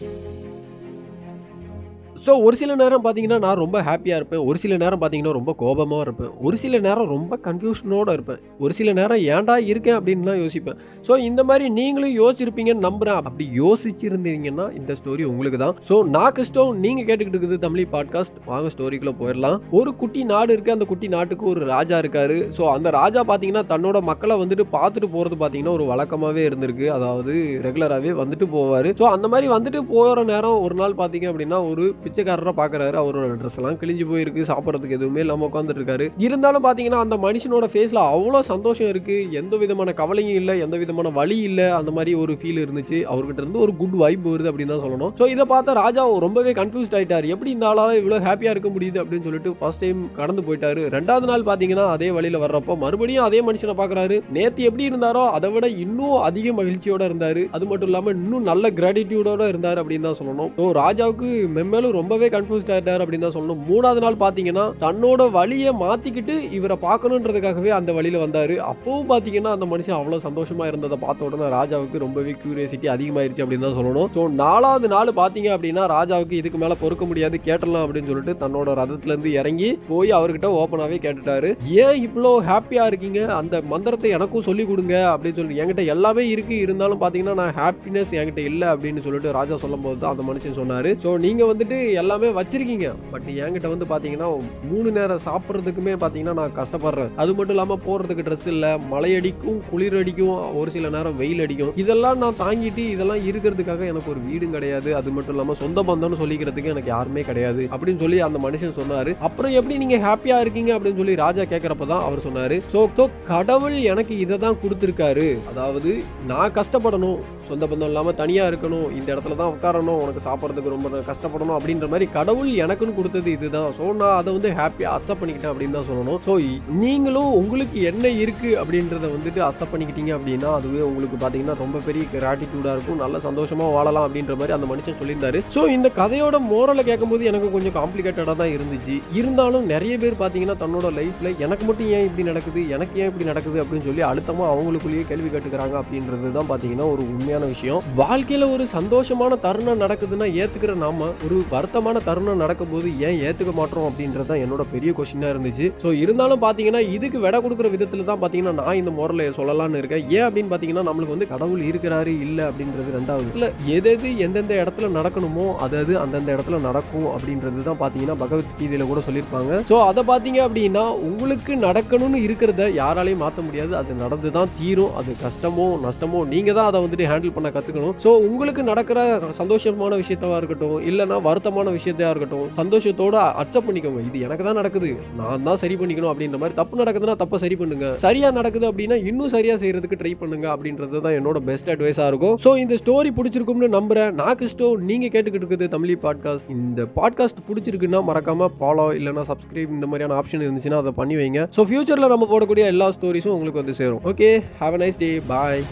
Thank you. So ஒரு சில நேரம் பார்த்தீங்கன்னா நான் ரொம்ப ஹாப்பியாக இருப்பேன். ஒரு சில நேரம் பார்த்தீங்கன்னா ரொம்ப கோபமாக இருப்பேன். ஒரு சில நேரம் ரொம்ப கன்ஃபியூஷனோடு இருப்பேன். ஒரு சில நேரம் ஏன்டா இருக்கேன் அப்படின்லாம் யோசிப்பேன். ஸோ இந்த மாதிரி நீங்களும் யோசிச்சிருப்பீங்கன்னு நம்புகிறேன் அப்படி யோசிச்சிருந்தீங்கன்னா இந்த ஸ்டோரி உங்களுக்கு தான். ஸோ நான் கஷ்டம் நீங்கள் கேட்டுக்கிட்டு இருக்குது தமிழ் பாட்காஸ்ட் வாங்க ஸ்டோரிக்குள்ளே போயிடலாம். ஒரு குட்டி நாடு இருக்குது அந்த குட்டி நாட்டுக்கு ஒரு ராஜா இருக்காரு. ஸோ அந்த ராஜா பார்த்தீங்கன்னா தன்னோட மக்களை வந்துட்டு பார்த்துட்டு போகிறது பார்த்தீங்கன்னா ஒரு வழக்கமாகவே இருந்திருக்கு. அதாவது ரெகுலராகவே வந்துட்டு போவார். ஸோ அந்த மாதிரி வந்துட்டு போகிற நேரம் ஒரு நாள் பார்த்தீங்க அப்படின்னா ஒரு பிச்சைக்காரரை பார்க்குறாரு அவரோட ட்ரெஸ் எல்லாம் கிழிஞ்சு போயிருக்கு சாப்பிட்றதுக்கு எதுவுமே இல்லாமல் உட்காந்துட்டு இருக்காரு இருந்தாலும் பார்த்தீங்கன்னா அந்த மனுஷனோட ஃபேஸில் அவ்வளோ சந்தோஷம் இருக்குது எந்த விதமான கவலையும் இல்லை எந்த விதமான வழி இல்லை அந்த மாதிரி ஒரு ஃபீல் இருந்துச்சு. அவர்கிட்ட இருந்து ஒரு குட் வைப் வருது அப்படின்னு தான் சொல்லணும். ஸோ இதை பார்த்தா ராஜா ரொம்பவே கன்ஃபியூஸ்ட் ஆயிட்டார். எப்படி இந்த ஆளால் இவ்வளோ ஹாப்பியாக இருக்க முடியுது அப்படின்னு சொல்லிட்டு ஃபர்ஸ்ட் டைம் கடந்து போயிட்டாரு. ரெண்டாவது நாள் பார்த்தீங்கன்னா அதே வழியில் வர்றப்போ மறுபடியும் அதே மனுஷனை பார்க்குறாரு நேற்று எப்படி இருந்தாரோ அதை விட இன்னும் அதிக மகிழ்ச்சியோட இருந்தார். அது மட்டும் இல்லாமல் இன்னும் நல்ல கிராட்டிடியூடோட இருந்தார் அப்படின்னு தான் சொல்லணும். ஸோ ராஜாவுக்கு மெம்மேலும் ரொம்பவே கன்ஃபியூஸ்ட் ஆயிட்டார் அப்படின்னு தான் சொல்லணும். மூணாவது நாள் பார்த்தீங்கன்னா தன்னோட வழியை மாற்றிக்கிட்டு இவரை பார்க்கணுன்றதுக்காகவே அந்த வழியில் வந்தார். அப்பவும் பார்த்தீங்கன்னா அந்த மனுஷன் அவ்வளோ சந்தோஷமாக இருந்ததை பார்த்த உடனே ராஜாவுக்கு ரொம்பவே கியூரியாசிட்டி அதிகமாயிருச்சு அப்படின்னு தான் சொல்லணும். ஸோ நாலாவது நாள் பார்த்தீங்க அப்படின்னா ராஜாவுக்கு இதுக்கு மேலே பொறுக்க முடியாது கேட்டலாம் அப்படின்னு சொல்லிட்டு தன்னோட ரதத்துலேருந்து இறங்கி போய் அவர்கிட்ட ஓப்பனாகவே கேட்டுட்டாரு. ஏன் இவ்வளோ ஹாப்பியாக இருக்கீங்க? அந்த மந்திரத்தை எனக்கும் சொல்லி கொடுங்க அப்படின்னு சொல்லிட்டு என்கிட்ட எல்லாமே இருக்கு. இருந்தாலும் பார்த்தீங்கன்னா நான் ஹாப்பினஸ் என்கிட்ட இல்லை அப்படின்னு சொல்லிட்டு ராஜா சொல்லும் போது தான் அந்த மனுஷன் சொன்னார். ஸோ நீங்கள் வந்துட்டு எல்லாமே வச்சிருக்கீங்க. பட் என்கிட்ட வந்து பார்த்தீங்கன்னா மூணு நேரம் சாப்பிட்றதுக்குமே பார்த்தீங்கன்னா நான் கஷ்டப்படுறேன். அது மட்டும் இல்லாமல் போடுறதுக்கு ட்ரெஸ் இல்லை மழை அடிக்கும் குளிர் அடிக்கும் ஒரு சில நேரம் வெயில் அடிக்கும் இதெல்லாம் நான் தாங்கிட்டு இதெல்லாம் இருக்கிறதுக்காக எனக்கு ஒரு வீடும் கிடையாது. அது மட்டும் இல்லாமல் சொந்த பந்தம்னு சொல்லிக்கிறதுக்கு எனக்கு யாருமே கிடையாது. அப்படின்னு சொல்லி அந்த மனுஷன் சொன்னாரு. அப்புறம் எப்படி நீங்க ஹாப்பியா இருக்கீங்க? அப்படின்னு சொல்லி ராஜா கேட்கறப்ப தான் அவர் சொன்னாரு. ஸோ ஸோ கடவுள் எனக்கு இதை தான் கொடுத்துருக்காரு. அதாவது நான் கஷ்டப்படணும். சொந்த பந்தம் இல்லாமல் தனியாக இருக்கணும் இந்த இடத்துல தான் உட்காரணும் உனக்கு சாப்பிட்றதுக்கு ரொம்ப கஷ்டப்படணும் அப்படின்ற மாதிரி கடவுள் எனக்குன்னு கொடுத்தது இதுதான். ஸோ நான் அதை வந்து ஹாப்பியாக அக்செப்ட் பண்ணிக்கிட்டேன் அப்படின்னு தான் சொல்லணும். ஸோ நீங்களும் உங்களுக்கு என்ன இருக்குது அப்படின்றத வந்துட்டு அக்செப்ட் பண்ணிக்கிட்டீங்க அப்படின்னா அதுவே உங்களுக்கு பார்த்தீங்கன்னா ரொம்ப பெரிய கிராட்டிடியூடாக இருக்கும். நல்ல சந்தோஷமாக வாழலாம் அப்படின்ற மாதிரி அந்த மனுஷன் சொல்லியிருந்தாரு. ஸோ இந்த கதையோட மோரலை கேட்கும்போது எனக்கு கொஞ்சம் காம்ப்ளிகேட்டடாக தான் இருந்துச்சு. இருந்தாலும் நிறைய பேர் பார்த்தீங்கன்னா தன்னோட லைஃப்பில் எனக்கு மட்டும் ஏன் இப்படி நடக்குது எனக்கு ஏன் இப்படி நடக்குது அப்படின்னு சொல்லி அழுத்தமாக அவங்களுக்குள்ளேயே கேள்வி கேட்டுக்கிறாங்க அப்படின்றது தான் பார்த்தீங்கன்னா ஒரு உண்மையான விஷயம். வாழ்க்கையில் ஒரு சந்தோஷமான தருணம் நடக்குதுன்னா ஏற்றுக்கிற நாம ஒரு வருத்தமான தருணம் நடக்கும் போது ஏன் ஏற்றுக்க மாட்டோம் அப்படின்றது தான் என்னோட பெரிய கொஸ்டினாக இருந்துச்சு. ஸோ இருந்தாலும் பார்த்தீங்கன்னா இதுக்கு விட கொடுக்குற விதத்தில் தான் பார்த்தீங்கன்னா நான் இந்த முறையில் சொல்லலாம்னு இருக்கேன். ஏன் அப்படின்னு பார்த்தீங்கன்னா நம்மளுக்கு வந்து கடவுள் இருக்கிறாரு இல்லை அப்படின்றது ரெண்டாவது. இல்லை எது எது எந்தெந்த இடத்துல நடக்கணுமோ அது அது அந்தந்த இடத்துல நடக்கும் அப்படின்றது தான் பார்த்தீங்கன்னா பகவத்கீதையில கூட சொல்லியிருப்பாங்க. ஸோ அதை பார்த்தீங்க அப்படின்னா உங்களுக்கு நடக்கணும்னு இருக்கிறத யாராலையும் மாற்ற முடியாது. அது நடந்து தான் தீரும். அது கஷ்டமோ நஷ்டமோ நீங்கள் தான் அதை வந்துட்டு ஹேண்டில் பண்ண கற்றுக்கணும் ஸோ உங்களுக்கு நடக்கிற சந்தோஷமான விஷயத்தவா இருக்கட்டும் இல்லைன்னா வருத்தமான விஷயத்தையா இருக்கட்டும் சந்தோஷத்தோட அக்செப்ட் பண்ணிக்கோங்க. இது எனக்கு தான் நடக்குது. நான் தான் சரி பண்ணிக்கணும் அப்படின்ற மாதிரி தப்பு நடக்குதுன்னா தப்பை சரி பண்ணுங்க. சரியாக நடக்குது அப்படின்னா இன்னும் சரியாக செய்கிறதுக்கு ட்ரை பண்ணுங்க அப்படின்றது தான் என்னோட பெஸ்ட் அட்வைஸாக இருக்கும். ஸோ இந்த ஸ்டோரி பிடிச்சிருக்கும்னு நம்புகிறேன் நான் கிறிஸ்டோ நீங்கள் கேட்டுக்கிட்டு இருக்குது தமிழி பாட்காஸ்ட் இந்த பாட்காஸ்ட் பிடிச்சிருக்குன்னா மறக்காமல் ஃபாலோ இல்லைனா சப்ஸ்கிரைப் இந்த மாதிரியான ஆப்ஷன் இருந்துச்சுன்னா அதை பண்ணி வைங்க. ஸோ ஃபியூச்சரில் நம்ம போடக்கூடிய எல்லா ஸ்டோரிஸும் உங்களுக்கு வந்து சேரும். Okay have a nice day bye